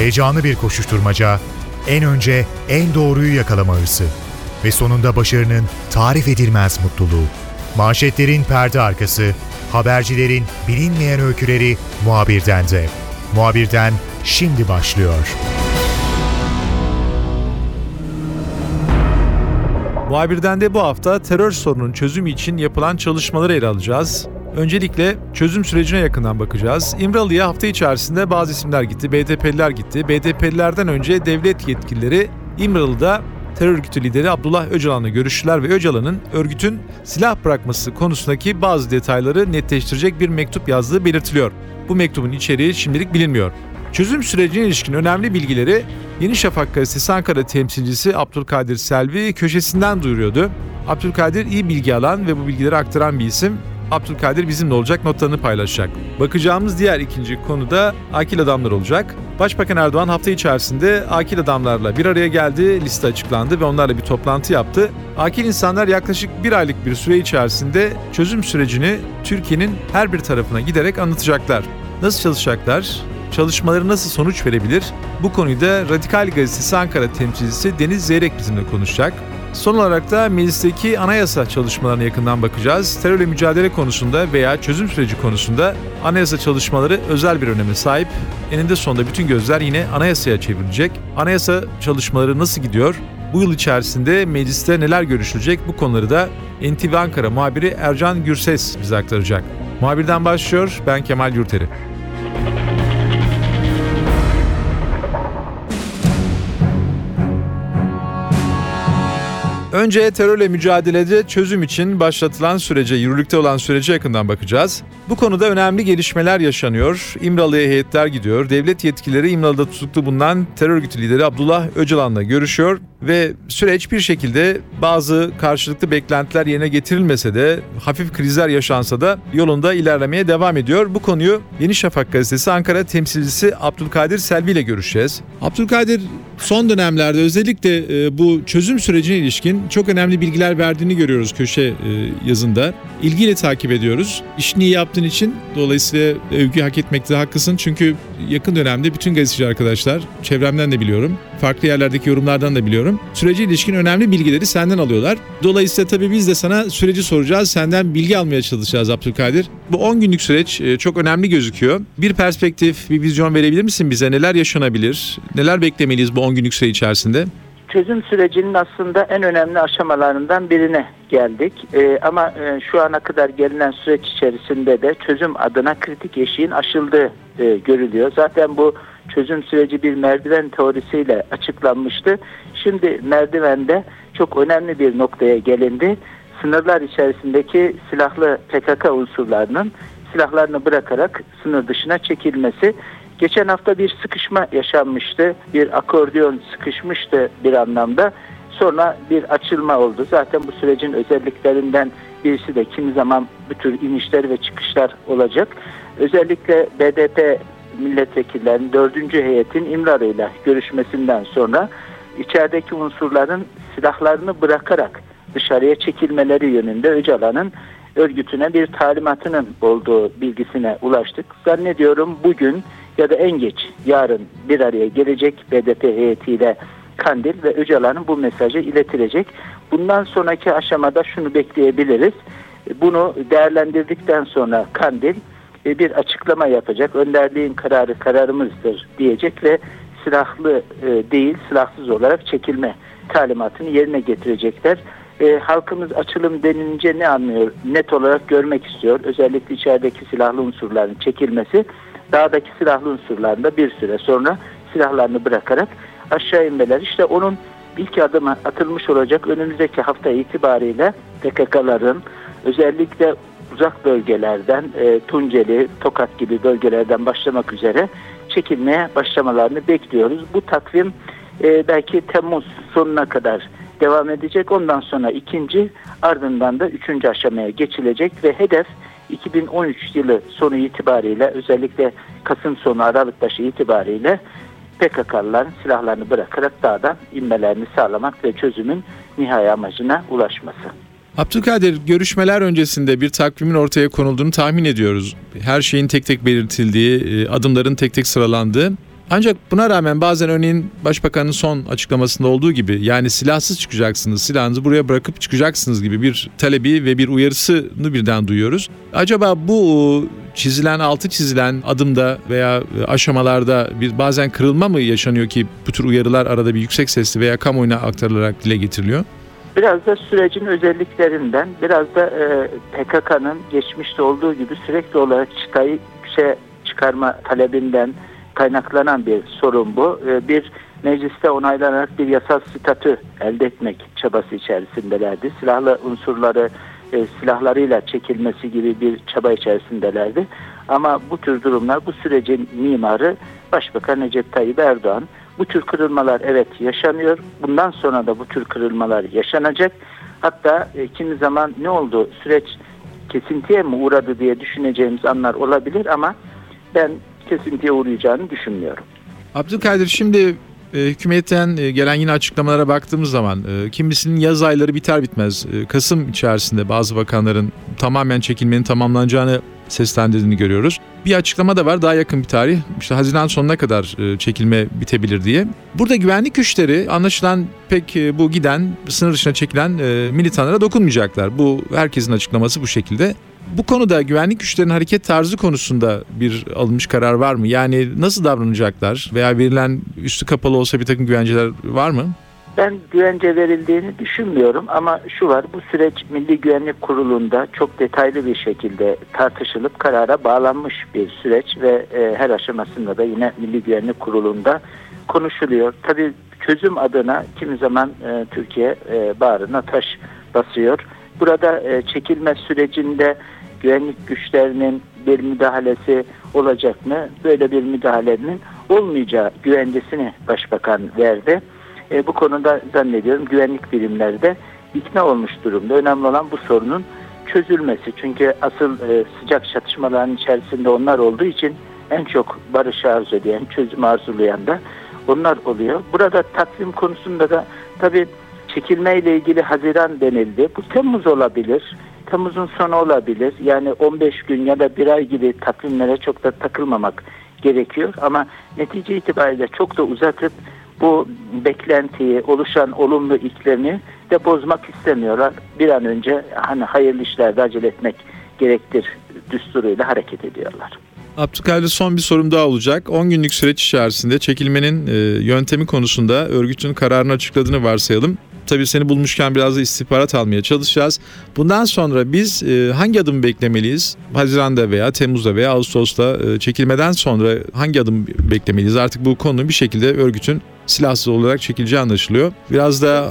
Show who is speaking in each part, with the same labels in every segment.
Speaker 1: Heyecanlı bir koşuşturmaca, en önce en doğruyu yakalama hırsı ve sonunda başarının tarif edilmez mutluluğu. Manşetlerin perde arkası, habercilerin bilinmeyen öyküleri muhabirden de. Muhabirden şimdi başlıyor.
Speaker 2: Muhabirden de bu hafta terör sorunun çözümü için yapılan çalışmaları ele alacağız. Öncelikle çözüm sürecine yakından bakacağız. İmralı'ya hafta içerisinde bazı isimler gitti, BDP'liler gitti. BDP'lilerden önce devlet yetkilileri İmralı'da terör örgütü lideri Abdullah Öcalan'la görüştüler ve Öcalan'ın örgütün silah bırakması konusundaki bazı detayları netleştirecek bir mektup yazdığı belirtiliyor. Bu mektubun içeriği şimdilik bilinmiyor. Çözüm sürecine ilişkin önemli bilgileri Yeni Şafak gazetesi Ankara temsilcisi Abdülkadir Selvi köşesinden duyuruyordu. Abdülkadir iyi bilgi alan ve bu bilgileri aktaran bir isim. Abdülkadir bizimle olacak notlarını paylaşacak. Bakacağımız diğer ikinci konu da akil adamlar olacak. Başbakan Erdoğan hafta içerisinde akil adamlarla bir araya geldi, liste açıklandı ve onlarla bir toplantı yaptı. Akil insanlar yaklaşık bir aylık bir süre içerisinde çözüm sürecini Türkiye'nin her bir tarafına giderek anlatacaklar. Nasıl çalışacaklar? Çalışmaları nasıl sonuç verebilir? Bu konuyu da Radikal Gazetesi Ankara temsilcisi Deniz Zeyrek bizimle konuşacak. Son olarak da meclisteki anayasa çalışmalarına yakından bakacağız. Terörle mücadele konusunda veya çözüm süreci konusunda anayasa çalışmaları özel bir öneme sahip. Eninde sonunda bütün gözler yine anayasaya çevrilecek. Anayasa çalışmaları nasıl gidiyor? Bu yıl içerisinde mecliste neler görüşülecek bu konuları da NTV Ankara muhabiri Ercan Gürses bize aktaracak. Muhabirden başlıyor, ben Kemal Yurteri. Önce terörle mücadelede çözüm için başlatılan sürece, yürürlükte olan sürece yakından bakacağız. Bu konuda önemli gelişmeler yaşanıyor. İmralı'ya heyetler gidiyor. Devlet yetkilileri İmralı'da tutuklu bulunan terör örgütü lideri Abdullah Öcalan'la görüşüyor ve süreç bir şekilde bazı karşılıklı beklentiler yerine getirilmese de hafif krizler yaşansa da yolunda ilerlemeye devam ediyor. Bu konuyu Yeni Şafak gazetesi Ankara temsilcisi Abdülkadir Selvi ile görüşeceğiz. Abdülkadir son dönemlerde özellikle e, bu çözüm sürecine ilişkin çok önemli bilgiler verdiğini görüyoruz köşe e, yazında. İlgiyle takip ediyoruz. İşini iyi yaptığın için dolayısıyla övgü hak etmekte haklısın. Çünkü yakın dönemde bütün gazeteci arkadaşlar, çevremden de biliyorum, farklı yerlerdeki yorumlardan da biliyorum. Sürece ilişkin önemli bilgileri senden alıyorlar. Dolayısıyla tabii biz de sana süreci soracağız. Senden bilgi almaya çalışacağız Abdülkadir. Bu 10 günlük süreç e, çok önemli gözüküyor. Bir perspektif, bir vizyon verebilir misin bize? Neler yaşanabilir? Neler beklemeliyiz bu 10 günlük süre içerisinde?
Speaker 3: Çözüm sürecinin aslında en önemli aşamalarından birine geldik. Ee, ama e, şu ana kadar gelinen süreç içerisinde de çözüm adına kritik eşiğin aşıldığı e, görülüyor. Zaten bu çözüm süreci bir merdiven teorisiyle açıklanmıştı. Şimdi merdivende çok önemli bir noktaya gelindi. Sınırlar içerisindeki silahlı PKK unsurlarının silahlarını bırakarak sınır dışına çekilmesi Geçen hafta bir sıkışma yaşanmıştı. Bir akordeon sıkışmıştı bir anlamda. Sonra bir açılma oldu. Zaten bu sürecin özelliklerinden birisi de kimi zaman bu tür inişler ve çıkışlar olacak. Özellikle BDP milletvekillerinin dördüncü heyetin İmralı ile görüşmesinden sonra içerideki unsurların silahlarını bırakarak dışarıya çekilmeleri yönünde Öcalan'ın örgütüne bir talimatının olduğu bilgisine ulaştık. Zannediyorum bugün ya da en geç yarın bir araya gelecek BDP heyetiyle Kandil ve Öcalan'ın bu mesajı iletilecek. Bundan sonraki aşamada şunu bekleyebiliriz. Bunu değerlendirdikten sonra Kandil e, bir açıklama yapacak. Önderliğin kararı kararımızdır diyecek ve silahlı e, değil silahsız olarak çekilme talimatını yerine getirecekler. E, halkımız açılım denince ne anlıyor? Net olarak görmek istiyor. Özellikle içerideki silahlı unsurların çekilmesi dağdaki silahlı unsurlarında bir süre sonra silahlarını bırakarak aşağı inmeler. İşte onun ilk adımı atılmış olacak önümüzdeki hafta itibariyle PKK'ların özellikle uzak bölgelerden e, Tunceli, Tokat gibi bölgelerden başlamak üzere çekilmeye başlamalarını bekliyoruz. Bu takvim e, belki Temmuz sonuna kadar devam edecek. Ondan sonra ikinci ardından da üçüncü aşamaya geçilecek ve hedef 2013 yılı sonu itibariyle özellikle Kasım sonu Aralık başı itibariyle PKK'lıların silahlarını bırakarak dağdan inmelerini sağlamak ve çözümün nihai amacına ulaşması.
Speaker 2: Abdülkadir görüşmeler öncesinde bir takvimin ortaya konulduğunu tahmin ediyoruz. Her şeyin tek tek belirtildiği, e, adımların tek tek sıralandığı. Ancak buna rağmen bazen örneğin Başbakanın son açıklamasında olduğu gibi yani silahsız çıkacaksınız, silahınızı buraya bırakıp çıkacaksınız gibi bir talebi ve bir uyarısını birden duyuyoruz. Acaba bu çizilen, altı çizilen adımda veya aşamalarda bir bazen kırılma mı yaşanıyor ki bu tür uyarılar arada bir yüksek sesli veya kamuoyuna aktarılarak dile getiriliyor?
Speaker 3: Biraz da sürecin özelliklerinden, biraz da e, PKK'nın geçmişte olduğu gibi sürekli olarak çıtayı yükseğe çıkarma talebinden kaynaklanan bir sorun bu. E, bir mecliste onaylanarak bir yasal statü elde etmek çabası içerisindelerdi. Silahlı unsurları e, silahlarıyla çekilmesi gibi bir çaba içerisindelerdi. Ama bu tür durumlar bu sürecin mimarı Başbakan Recep Tayyip Erdoğan. Bu tür kırılmalar evet yaşanıyor. Bundan sonra da bu tür kırılmalar yaşanacak. Hatta e, kimi zaman ne oldu süreç kesintiye mi uğradı diye düşüneceğimiz anlar olabilir ama ben kesintiye uğrayacağını düşünmüyorum.
Speaker 2: Abdülkadir şimdi e, hükümetten e, gelen yine açıklamalara baktığımız zaman e, kimisinin yaz ayları biter bitmez e, Kasım içerisinde bazı bakanların tamamen çekilmenin tamamlanacağını seslendirdiğini görüyoruz. Bir açıklama da var daha yakın bir tarih işte Haziran sonuna kadar e, çekilme bitebilir diye. Burada güvenlik güçleri anlaşılan pek e, bu giden sınır dışına çekilen e, militanlara dokunmayacaklar. Bu herkesin açıklaması bu şekilde. Bu konuda güvenlik güçlerinin hareket tarzı konusunda bir alınmış karar var mı? Yani nasıl davranacaklar veya verilen üstü kapalı olsa bir takım güvenceler var mı?
Speaker 3: Ben güvence verildiğini düşünmüyorum ama şu var bu süreç Milli Güvenlik Kurulu'nda çok detaylı bir şekilde tartışılıp karara bağlanmış bir süreç ve e, her aşamasında da yine Milli Güvenlik Kurulu'nda konuşuluyor. Tabii çözüm adına kimi zaman e, Türkiye e, bağrına taş basıyor. Burada e, çekilme sürecinde güvenlik güçlerinin bir müdahalesi olacak mı? Böyle bir müdahalenin olmayacağı güvencesini Başbakan verdi. E, bu konuda zannediyorum güvenlik birimleri de ikna olmuş durumda. Önemli olan bu sorunun çözülmesi. Çünkü asıl e, sıcak çatışmaların içerisinde onlar olduğu için en çok barış arzu eden, çözüm arzulayan da onlar oluyor. Burada takvim konusunda da tabii çekilme ile ilgili Haziran denildi. Bu Temmuz olabilir. Temmuz'un sonu olabilir. Yani 15 gün ya da bir ay gibi takvimlere çok da takılmamak gerekiyor. Ama netice itibariyle çok da uzatıp bu beklentiyi, oluşan olumlu iklimi de bozmak istemiyorlar. Bir an önce hani hayırlı işlerde acele etmek gerektir düsturuyla hareket ediyorlar.
Speaker 2: Abdülkadir son bir sorum daha olacak. 10 günlük süreç içerisinde çekilmenin e, yöntemi konusunda örgütün kararını açıkladığını varsayalım. Tabii seni bulmuşken biraz da istihbarat almaya çalışacağız. Bundan sonra biz e, hangi adım beklemeliyiz? Haziran'da veya Temmuz'da veya Ağustos'ta e, çekilmeden sonra hangi adım beklemeliyiz? Artık bu konu bir şekilde örgütün silahsız olarak çekileceği anlaşılıyor. Biraz da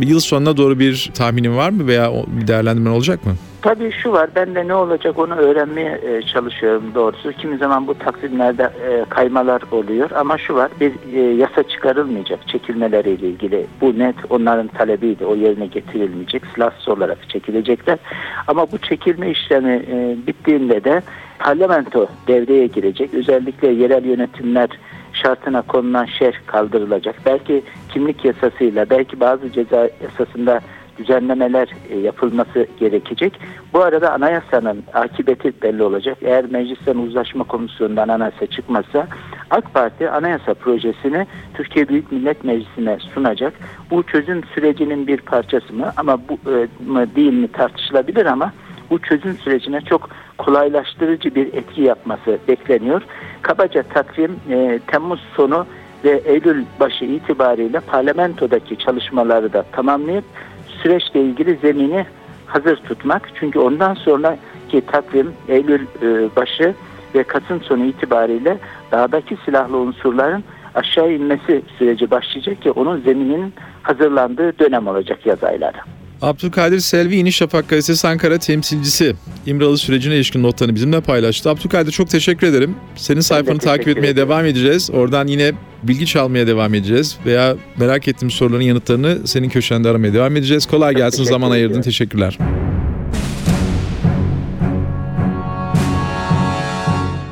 Speaker 2: yıl sonuna doğru bir tahminin var mı veya bir değerlendirmen olacak mı?
Speaker 3: Tabii şu var, ben de ne olacak onu öğrenmeye e, çalışıyorum doğrusu. Kimi zaman bu takvimlerde e, kaymalar oluyor ama şu var, bir e, yasa çıkarılmayacak çekilmeleriyle ilgili. Bu net onların talebiydi, o yerine getirilmeyecek, silahsız olarak çekilecekler. Ama bu çekilme işlemi bittiğinde de parlamento devreye girecek. Özellikle yerel yönetimler şartına konulan şerh kaldırılacak. Belki kimlik yasasıyla, belki bazı ceza yasasında düzenlemeler e, yapılması gerekecek. Bu arada anayasanın akıbeti belli olacak. Eğer meclisten uzlaşma komisyonundan anayasa çıkmazsa AK Parti anayasa projesini Türkiye Büyük Millet Meclisi'ne sunacak. Bu çözüm sürecinin bir parçası mı ama bu e, mı değil mi tartışılabilir ama bu çözüm sürecine çok kolaylaştırıcı bir etki yapması bekleniyor. Kabaca takvim e, Temmuz sonu ve Eylül başı itibariyle parlamentodaki çalışmaları da tamamlayıp süreçle ilgili zemini hazır tutmak. Çünkü ondan sonraki takvim Eylül e, başı ve Kasım sonu itibariyle dağdaki silahlı unsurların aşağı inmesi süreci başlayacak ki onun zemininin hazırlandığı dönem olacak yaz ayları.
Speaker 2: Abdülkadir Selvi Yeni Şafak gazetesi Ankara temsilcisi İmralı sürecine ilişkin notlarını bizimle paylaştı. Abdülkadir çok teşekkür ederim. Senin sayfanı takip etmeye ederim. devam edeceğiz. Oradan yine bilgi çalmaya devam edeceğiz veya merak ettiğimiz soruların yanıtlarını senin köşende aramaya devam edeceğiz. Kolay gelsin zaman ayırdın. Teşekkürler.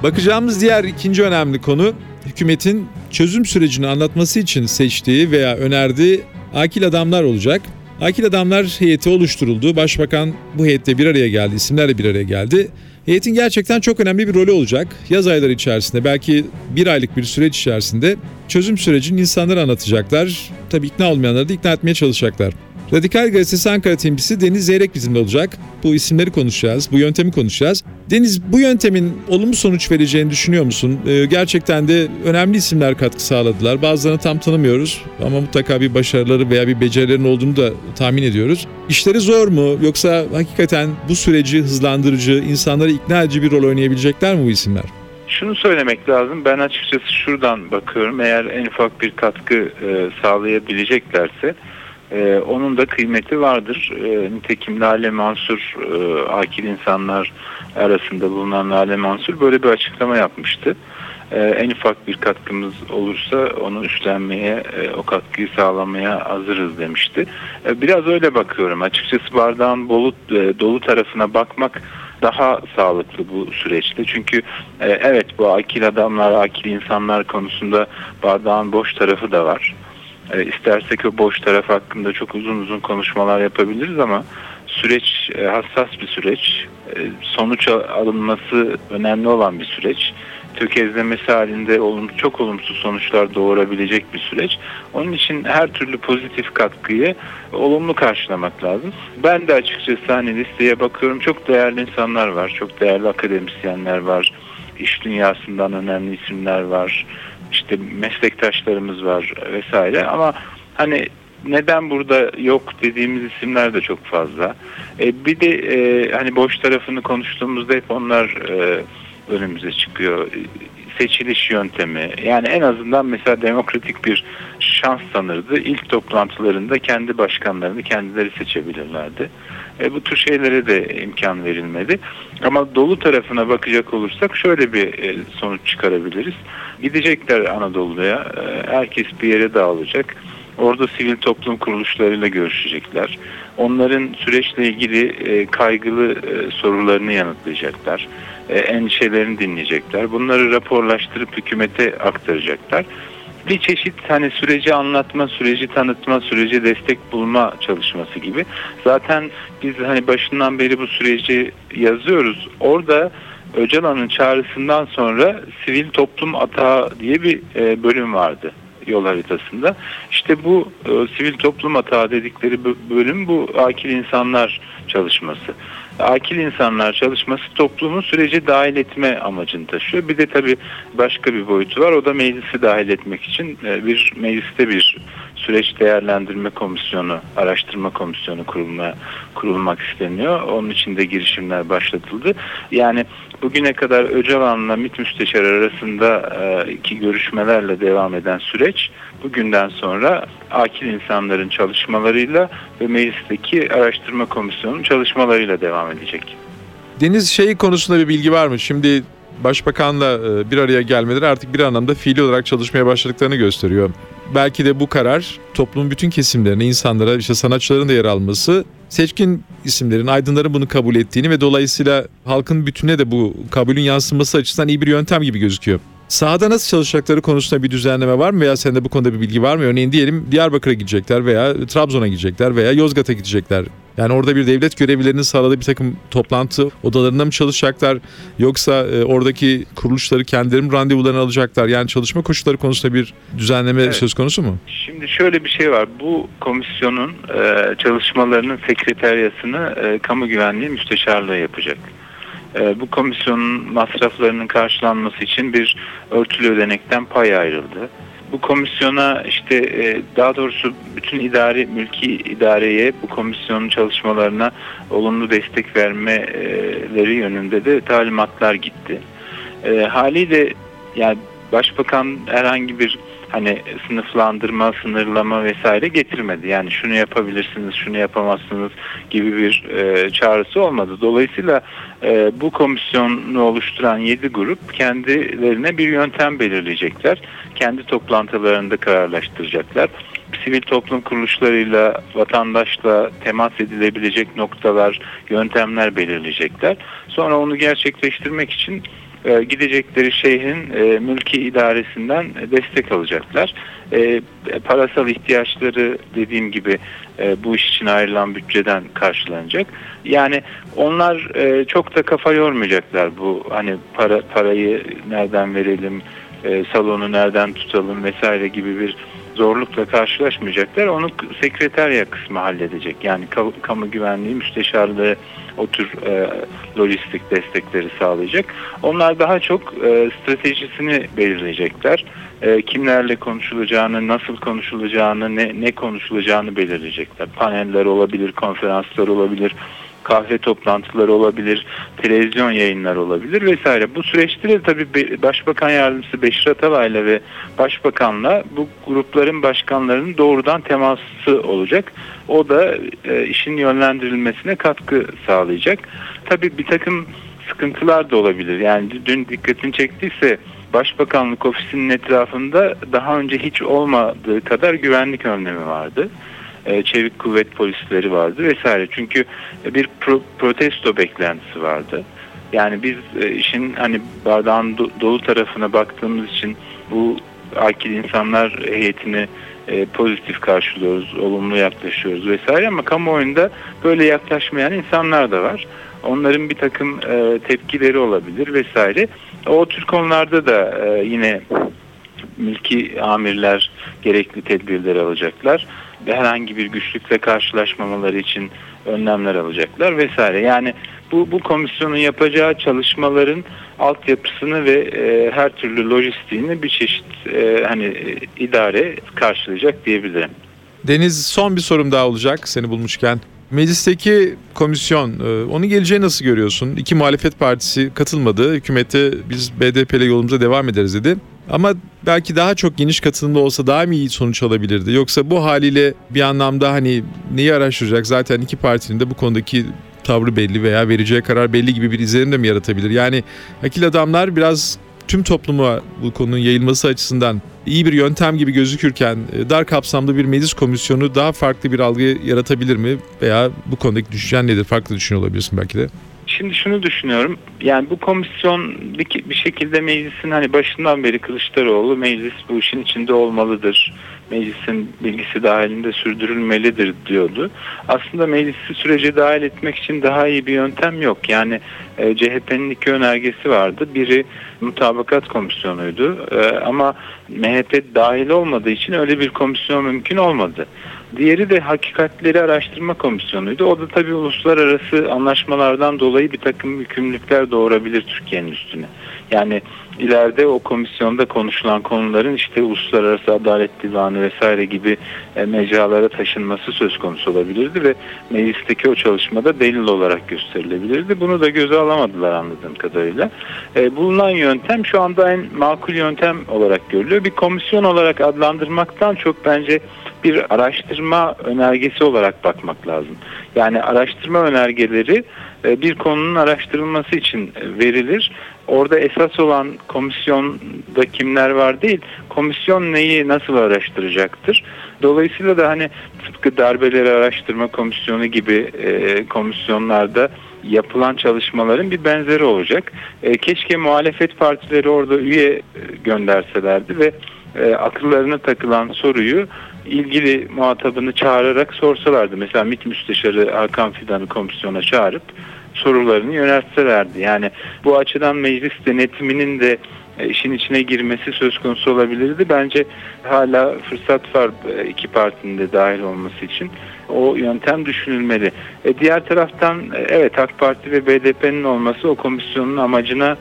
Speaker 2: Bakacağımız diğer ikinci önemli konu hükümetin çözüm sürecini anlatması için seçtiği veya önerdiği akil adamlar olacak. Akil Adamlar heyeti oluşturuldu. Başbakan bu heyette bir araya geldi, isimlerle bir araya geldi. Heyetin gerçekten çok önemli bir rolü olacak. Yaz ayları içerisinde belki bir aylık bir süreç içerisinde çözüm sürecini insanlara anlatacaklar. Tabii ikna olmayanları da ikna etmeye çalışacaklar. Radikal Gazetesi Ankara temsilcisi Deniz Zeyrek bizimle olacak. Bu isimleri konuşacağız, bu yöntemi konuşacağız. Deniz bu yöntemin olumlu sonuç vereceğini düşünüyor musun? Ee, gerçekten de önemli isimler katkı sağladılar. Bazılarını tam tanımıyoruz ama mutlaka bir başarıları veya bir becerilerin olduğunu da tahmin ediyoruz. İşleri zor mu yoksa hakikaten bu süreci hızlandırıcı, insanları ikna edici bir rol oynayabilecekler mi bu isimler?
Speaker 4: Şunu söylemek lazım. Ben açıkçası şuradan bakıyorum. Eğer en ufak bir katkı e, sağlayabileceklerse e, onun da kıymeti vardır. E, nitekim Lale Mansur, e, akil insanlar arasında bulunan Lale Mansur böyle bir açıklama yapmıştı. E, en ufak bir katkımız olursa onu üstlenmeye, e, o katkıyı sağlamaya hazırız demişti. E, biraz öyle bakıyorum. Açıkçası bardağın dolu, e, dolu tarafına bakmak daha sağlıklı bu süreçte. Çünkü e, evet bu akil adamlar, akil insanlar konusunda bardağın boş tarafı da var. E, istersek o boş taraf hakkında çok uzun uzun konuşmalar yapabiliriz ama süreç e, hassas bir süreç. E, sonuç alınması önemli olan bir süreç. Tökezlemesi halinde olum, çok olumsuz sonuçlar doğurabilecek bir süreç. Onun için her türlü pozitif katkıyı olumlu karşılamak lazım. Ben de açıkçası hani listeye bakıyorum çok değerli insanlar var, çok değerli akademisyenler var, iş dünyasından önemli isimler var işte meslektaşlarımız var vesaire ama hani neden burada yok dediğimiz isimler de çok fazla. E, bir de e, hani boş tarafını konuştuğumuzda hep onlar e, önümüze çıkıyor. Seçiliş yöntemi yani en azından mesela demokratik bir şans tanırdı. İlk toplantılarında kendi başkanlarını kendileri seçebilirlerdi. E, bu tür şeylere de imkan verilmedi. Ama dolu tarafına bakacak olursak şöyle bir e, sonuç çıkarabiliriz. Gidecekler Anadolu'ya, e, herkes bir yere dağılacak. Orada sivil toplum kuruluşlarıyla görüşecekler. Onların süreçle ilgili e, kaygılı e, sorularını yanıtlayacaklar. E, endişelerini dinleyecekler. Bunları raporlaştırıp hükümete aktaracaklar bir çeşit hani süreci anlatma, süreci tanıtma, süreci destek bulma çalışması gibi. Zaten biz hani başından beri bu süreci yazıyoruz. Orada Öcalan'ın çağrısından sonra sivil toplum atağı diye bir e, bölüm vardı yol haritasında. İşte bu e, sivil toplum atağı dedikleri bölüm bu akil insanlar çalışması akil insanlar çalışması toplumun süreci dahil etme amacını taşıyor. Bir de tabii başka bir boyutu var. O da meclisi dahil etmek için e, bir mecliste bir süreç değerlendirme komisyonu, araştırma komisyonu kurulma, kurulmak isteniyor. Onun için de girişimler başlatıldı. Yani bugüne kadar Öcalan'la MİT Müsteşar arasında e, iki görüşmelerle devam eden süreç bugünden sonra akil insanların çalışmalarıyla ve meclisteki araştırma komisyonunun çalışmalarıyla devam edecek.
Speaker 2: Deniz şeyi konusunda bir bilgi var mı? Şimdi Başbakanla e, bir araya gelmeleri artık bir anlamda fiili olarak çalışmaya başladıklarını gösteriyor. Belki de bu karar toplumun bütün kesimlerine, insanlara, işte sanatçıların da yer alması, seçkin isimlerin, aydınların bunu kabul ettiğini ve dolayısıyla halkın bütüne de bu kabulün yansıması açısından iyi bir yöntem gibi gözüküyor. Sahada nasıl çalışacakları konusunda bir düzenleme var mı veya sende bu konuda bir bilgi var mı? Örneğin diyelim Diyarbakır'a gidecekler veya Trabzon'a gidecekler veya Yozgat'a gidecekler. Yani orada bir devlet görevlilerinin sağladığı bir takım toplantı odalarında mı çalışacaklar yoksa e, oradaki kuruluşları kendileri mi randevularını alacaklar? Yani çalışma koşulları konusunda bir düzenleme evet. söz konusu mu?
Speaker 4: Şimdi şöyle bir şey var. Bu komisyonun e, çalışmalarının sekreteryasını e, kamu güvenliği müsteşarlığı yapacak. Bu komisyonun masraflarının karşılanması için bir örtülü ödenekten pay ayrıldı. Bu komisyona işte e, daha doğrusu bütün idari mülki idareye bu komisyonun çalışmalarına olumlu destek vermeleri yönünde de talimatlar gitti. E, haliyle yani başbakan herhangi bir hani sınıflandırma, sınırlama vesaire getirmedi. Yani şunu yapabilirsiniz, şunu yapamazsınız gibi bir e, çağrısı olmadı. Dolayısıyla e, bu komisyonu oluşturan 7 grup kendilerine bir yöntem belirleyecekler. Kendi toplantılarında kararlaştıracaklar. Sivil toplum kuruluşlarıyla, vatandaşla temas edilebilecek noktalar, yöntemler belirleyecekler. Sonra onu gerçekleştirmek için e, gidecekleri şehrin e, mülki idaresinden destek alacaklar. E, parasal ihtiyaçları dediğim gibi bu iş için ayrılan bütçeden karşılanacak. Yani onlar çok da kafa yormayacaklar bu hani para parayı nereden verelim, salonu nereden tutalım vesaire gibi bir zorlukla karşılaşmayacaklar. Onu sekreterya kısmı halledecek. Yani kamu güvenliği müsteşarlığı o tür e, lojistik destekleri sağlayacak. Onlar daha çok e, stratejisini belirleyecekler. E, kimlerle konuşulacağını, nasıl konuşulacağını, ne, ne konuşulacağını belirleyecekler. Paneller olabilir, konferanslar olabilir, kahve toplantıları olabilir, televizyon yayınlar olabilir vesaire. Bu süreçte de tabii Başbakan Yardımcısı Beşir Atalay'la ve Başbakan'la bu grupların başkanlarının doğrudan teması olacak. O da e, işin yönlendirilmesine katkı sağlayacak. Tabii bir takım sıkıntılar da olabilir. Yani dün dikkatini çektiyse Başbakanlık ofisinin etrafında daha önce hiç olmadığı kadar güvenlik önlemi vardı. E, çevik kuvvet polisleri vardı vesaire. Çünkü bir pro, protesto beklentisi vardı. Yani biz e, işin hani bardağın dolu tarafına baktığımız için bu akil insanlar heyetini e, pozitif karşılıyoruz, olumlu yaklaşıyoruz vesaire ama kamuoyunda böyle yaklaşmayan insanlar da var. Onların bir takım tepkileri olabilir vesaire. O tür konularda da yine mülki amirler gerekli tedbirleri alacaklar herhangi bir güçlükle karşılaşmamaları için önlemler alacaklar vesaire. Yani bu, bu komisyonun yapacağı çalışmaların altyapısını ve e, her türlü lojistiğini bir çeşit e, hani e, idare karşılayacak diyebilirim.
Speaker 2: Deniz son bir sorum daha olacak seni bulmuşken. Meclisteki komisyon, e, onun geleceği nasıl görüyorsun? İki muhalefet partisi katılmadı. Hükümette biz BDP ile yolumuza devam ederiz dedi. Ama belki daha çok geniş katılımlı olsa daha mı iyi sonuç alabilirdi? Yoksa bu haliyle bir anlamda hani neyi araştıracak? Zaten iki partinin de bu konudaki tavrı belli veya vereceği karar belli gibi bir izlenim de mi yaratabilir? Yani akil adamlar biraz tüm topluma bu konunun yayılması açısından iyi bir yöntem gibi gözükürken e, dar kapsamlı bir meclis komisyonu daha farklı bir algı yaratabilir mi? Veya bu konudaki düşüncen nedir? Farklı düşünüyor olabilirsin belki de.
Speaker 4: Şimdi şunu düşünüyorum. Yani bu komisyon bir, şekilde meclisin hani başından beri Kılıçdaroğlu meclis bu işin içinde olmalıdır. Meclisin bilgisi dahilinde sürdürülmelidir diyordu. Aslında meclisi sürece dahil etmek için daha iyi bir yöntem yok. Yani e, CHP'nin iki önergesi vardı. Biri mutabakat komisyonuydu. E, ama MHP dahil olmadığı için öyle bir komisyon mümkün olmadı. Diğeri de hakikatleri araştırma komisyonuydu. O da tabii uluslararası anlaşmalardan dolayı bir takım yükümlülükler doğurabilir Türkiye'nin üstüne. Yani ileride o komisyonda konuşulan konuların işte uluslararası adalet divanı vesaire gibi e, mecralara taşınması söz konusu olabilirdi ve meclisteki o çalışmada delil olarak gösterilebilirdi. Bunu da göze alamadılar anladığım kadarıyla. E, bulunan yöntem şu anda en makul yöntem olarak görülüyor. Bir komisyon olarak adlandırmaktan çok bence bir araştırma önergesi olarak bakmak lazım. Yani araştırma önergeleri bir konunun araştırılması için verilir. Orada esas olan komisyonda kimler var değil, komisyon neyi nasıl araştıracaktır. Dolayısıyla da hani tıpkı darbeleri araştırma komisyonu gibi e, komisyonlarda yapılan çalışmaların bir benzeri olacak. E, keşke muhalefet partileri orada üye e, gönderselerdi ve e, akıllarına takılan soruyu ilgili muhatabını çağırarak sorsalardı. Mesela MİT Müsteşarı Hakan Fidan'ı komisyona çağırıp sorularını yöneltselerdi. Yani bu açıdan meclis denetiminin de e, işin içine girmesi söz konusu olabilirdi. Bence hala fırsat var e, iki partinin de dahil olması için. O yöntem düşünülmeli. E diğer taraftan e, evet AK Parti ve BDP'nin olması o komisyonun amacına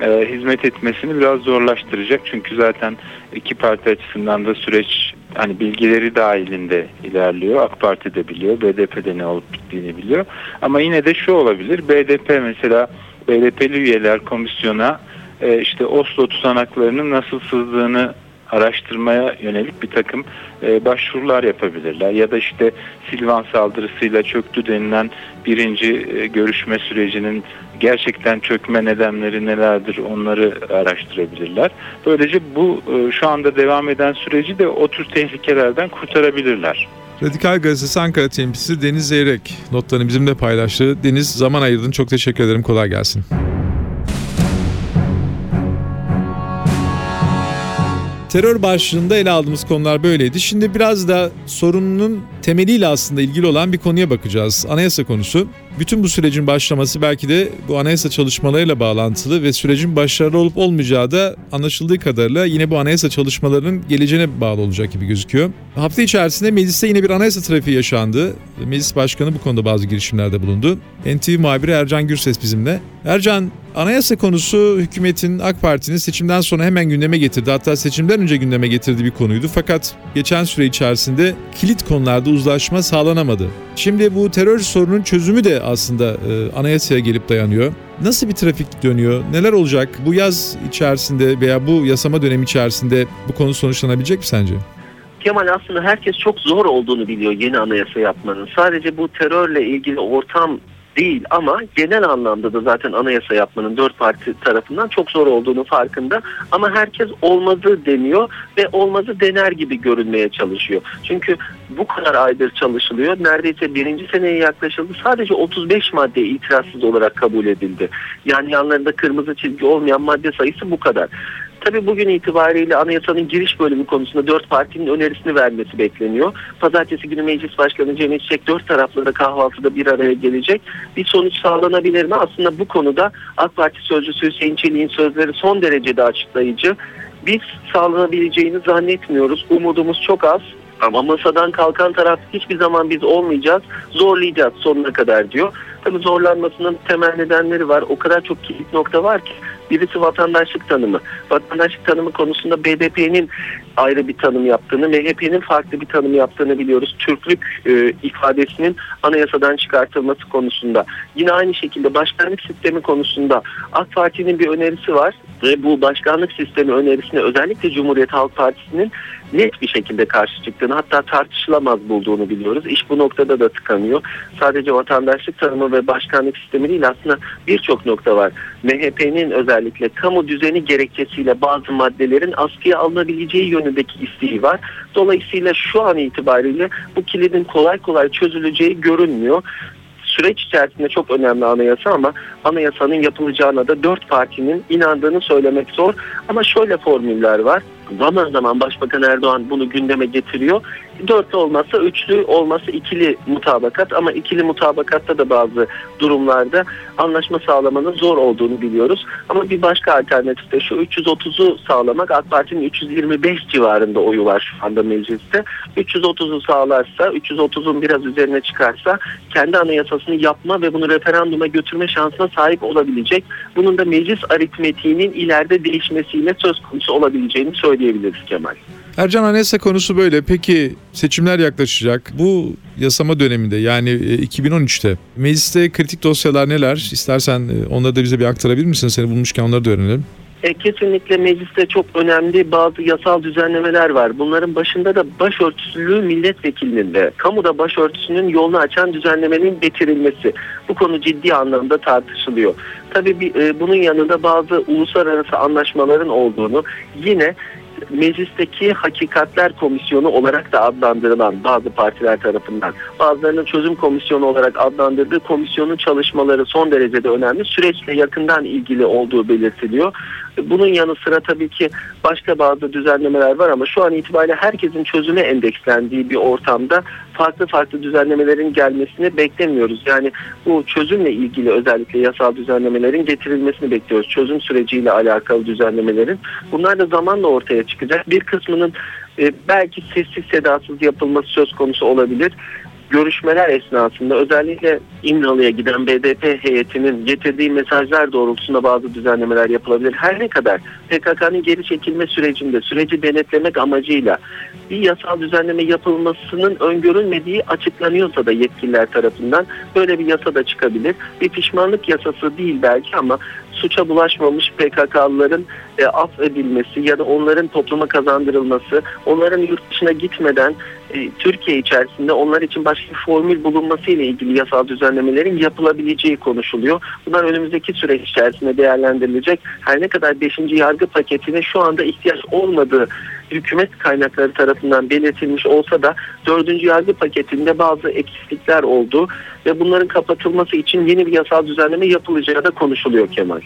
Speaker 4: e, hizmet etmesini biraz zorlaştıracak. Çünkü zaten iki parti açısından da süreç hani bilgileri dahilinde ilerliyor. AK Parti de biliyor, BDP'de ne olup bittiğini biliyor. Ama yine de şu olabilir. BDP mesela BDP'li üyeler komisyona e, işte Oslo tutanaklarının nasıl sızdığını araştırmaya yönelik bir takım e, başvurular yapabilirler. Ya da işte Silvan saldırısıyla çöktü denilen birinci e, görüşme sürecinin gerçekten çökme nedenleri nelerdir onları araştırabilirler. Böylece bu e, şu anda devam eden süreci de o tür tehlikelerden kurtarabilirler.
Speaker 2: Radikal Gazetesi Ankara temsilcisi Deniz Zeyrek notlarını bizimle paylaştı. Deniz zaman ayırdın çok teşekkür ederim kolay gelsin. Terör başlığında ele aldığımız konular böyleydi. Şimdi biraz da sorunun temeliyle aslında ilgili olan bir konuya bakacağız. Anayasa konusu. Bütün bu sürecin başlaması belki de bu anayasa çalışmalarıyla bağlantılı ve sürecin başarılı olup olmayacağı da anlaşıldığı kadarıyla yine bu anayasa çalışmalarının geleceğine bağlı olacak gibi gözüküyor. Hafta içerisinde mecliste yine bir anayasa trafiği yaşandı. Meclis Başkanı bu konuda bazı girişimlerde bulundu. NTV muhabiri Ercan Gürses bizimle. Ercan, anayasa konusu hükümetin, AK Parti'nin seçimden sonra hemen gündeme getirdi. Hatta seçimden önce gündeme getirdiği bir konuydu. Fakat geçen süre içerisinde kilit konularda uzlaşma sağlanamadı. Şimdi bu terör sorunun çözümü de aslında e, anayasaya gelip dayanıyor. Nasıl bir trafik dönüyor? Neler olacak? Bu yaz içerisinde veya bu yasama dönemi içerisinde bu konu sonuçlanabilecek mi sence?
Speaker 5: Kemal aslında herkes çok zor olduğunu biliyor yeni anayasa yapmanın. Sadece bu terörle ilgili ortam değil ama genel anlamda da zaten anayasa yapmanın dört parti tarafından çok zor olduğunu farkında. Ama herkes olmazı deniyor ve olmazı dener gibi görünmeye çalışıyor. Çünkü bu kadar aydır çalışılıyor. Neredeyse birinci seneye yaklaşıldı. Sadece 35 madde itirazsız olarak kabul edildi. Yani yanlarında kırmızı çizgi olmayan madde sayısı bu kadar. Tabi bugün itibariyle anayasanın giriş bölümü konusunda dört partinin önerisini vermesi bekleniyor. Pazartesi günü Meclis Başkanı Cemil Çiçek dört taraflı da kahvaltıda bir araya gelecek. Bir sonuç sağlanabilir mi? Aslında bu konuda AK Parti Sözcüsü Hüseyin Çelik'in sözleri son derecede açıklayıcı. Biz sağlanabileceğini zannetmiyoruz. Umudumuz çok az. Ama masadan kalkan taraf hiçbir zaman biz olmayacağız. Zorlayacağız sonuna kadar diyor. Tabii zorlanmasının temel nedenleri var. O kadar çok kilit nokta var ki Birisi vatandaşlık tanımı. Vatandaşlık tanımı konusunda BDP'nin ayrı bir tanım yaptığını, MHP'nin farklı bir tanım yaptığını biliyoruz. Türklük e, ifadesinin anayasadan çıkartılması konusunda. Yine aynı şekilde başkanlık sistemi konusunda AK Parti'nin bir önerisi var ve bu başkanlık sistemi önerisine özellikle Cumhuriyet Halk Partisi'nin net bir şekilde karşı çıktığını hatta tartışılamaz bulduğunu biliyoruz. İş bu noktada da tıkanıyor. Sadece vatandaşlık tanımı ve başkanlık sistemi değil aslında birçok nokta var. MHP'nin özellikle kamu düzeni gerekçesiyle bazı maddelerin askıya alınabileceği yönündeki isteği var. Dolayısıyla şu an itibariyle bu kilidin kolay kolay çözüleceği görünmüyor süreç içerisinde çok önemli anayasa ama anayasanın yapılacağına da dört partinin inandığını söylemek zor. Ama şöyle formüller var. Zaman zaman Başbakan Erdoğan bunu gündeme getiriyor. Dörtlü olmazsa üçlü olması ikili mutabakat ama ikili mutabakatta da bazı durumlarda anlaşma sağlamanın zor olduğunu biliyoruz. Ama bir başka alternatif de şu 330'u sağlamak AK Parti'nin 325 civarında oyu var şu anda mecliste. 330'u sağlarsa 330'un biraz üzerine çıkarsa kendi anayasasını yapma ve bunu referanduma götürme şansına sahip olabilecek. Bunun da meclis aritmetiğinin ileride değişmesiyle söz konusu olabileceğini söyleyebiliriz Kemal.
Speaker 2: Ercan Anayasa konusu böyle. Peki seçimler yaklaşacak. Bu yasama döneminde yani 2013'te e, mecliste kritik dosyalar neler? İstersen e, onları da bize bir aktarabilir misin? Seni bulmuşken onları da öğrenelim.
Speaker 5: E, kesinlikle mecliste çok önemli bazı yasal düzenlemeler var. Bunların başında da başörtüsülüğü milletvekilinin de kamuda başörtüsünün yolunu açan düzenlemenin getirilmesi. Bu konu ciddi anlamda tartışılıyor. Tabii bir, e, bunun yanında bazı uluslararası anlaşmaların olduğunu yine meclisteki hakikatler komisyonu olarak da adlandırılan bazı partiler tarafından bazılarının çözüm komisyonu olarak adlandırdığı komisyonun çalışmaları son derecede önemli. Süreçle yakından ilgili olduğu belirtiliyor. Bunun yanı sıra tabii ki başka bazı düzenlemeler var ama şu an itibariyle herkesin çözüme endekslendiği bir ortamda farklı farklı düzenlemelerin gelmesini beklemiyoruz. Yani bu çözümle ilgili özellikle yasal düzenlemelerin getirilmesini bekliyoruz. Çözüm süreciyle alakalı düzenlemelerin. Bunlar da zamanla ortaya çıkacak. Bir kısmının e, belki sessiz sedasız yapılması söz konusu olabilir görüşmeler esnasında özellikle İmralı'ya giden BDP heyetinin getirdiği mesajlar doğrultusunda bazı düzenlemeler yapılabilir. Her ne kadar PKK'nın geri çekilme sürecinde süreci denetlemek amacıyla bir yasal düzenleme yapılmasının öngörülmediği açıklanıyorsa da yetkililer tarafından böyle bir yasa da çıkabilir. Bir pişmanlık yasası değil belki ama suça bulaşmamış PKK'lıların e, affedilmesi ya da onların topluma kazandırılması, onların yurt dışına gitmeden e, Türkiye içerisinde onlar için başka bir formül bulunması ile ilgili yasal düzenlemelerin yapılabileceği konuşuluyor. Bunlar önümüzdeki süreç içerisinde değerlendirilecek. Her ne kadar 5. yargı paketine şu anda ihtiyaç olmadığı hükümet kaynakları tarafından belirtilmiş olsa da 4. yargı paketinde bazı eksiklikler oldu ve bunların kapatılması için yeni bir yasal düzenleme yapılacağı da konuşuluyor Kemal.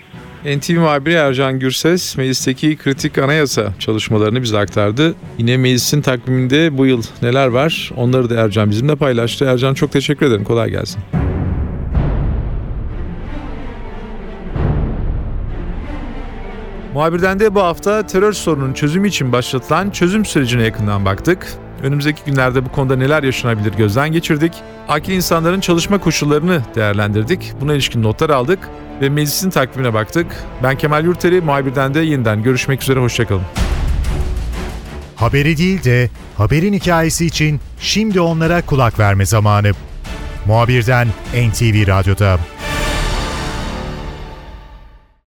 Speaker 2: NTV muhabiri Ercan Gürses, meclisteki kritik anayasa çalışmalarını bize aktardı. Yine meclisin takviminde bu yıl neler var onları da Ercan bizimle paylaştı. Ercan çok teşekkür ederim, kolay gelsin. Muhabirden de bu hafta terör sorununun çözümü için başlatılan çözüm sürecine yakından baktık. Önümüzdeki günlerde bu konuda neler yaşanabilir gözden geçirdik. Akil insanların çalışma koşullarını değerlendirdik. Buna ilişkin notlar aldık ve meclisin takvimine baktık. Ben Kemal Yurteri, muhabirden de yeniden görüşmek üzere, hoşçakalın.
Speaker 1: Haberi değil de haberin hikayesi için şimdi onlara kulak verme zamanı. Muhabirden NTV Radyo'da.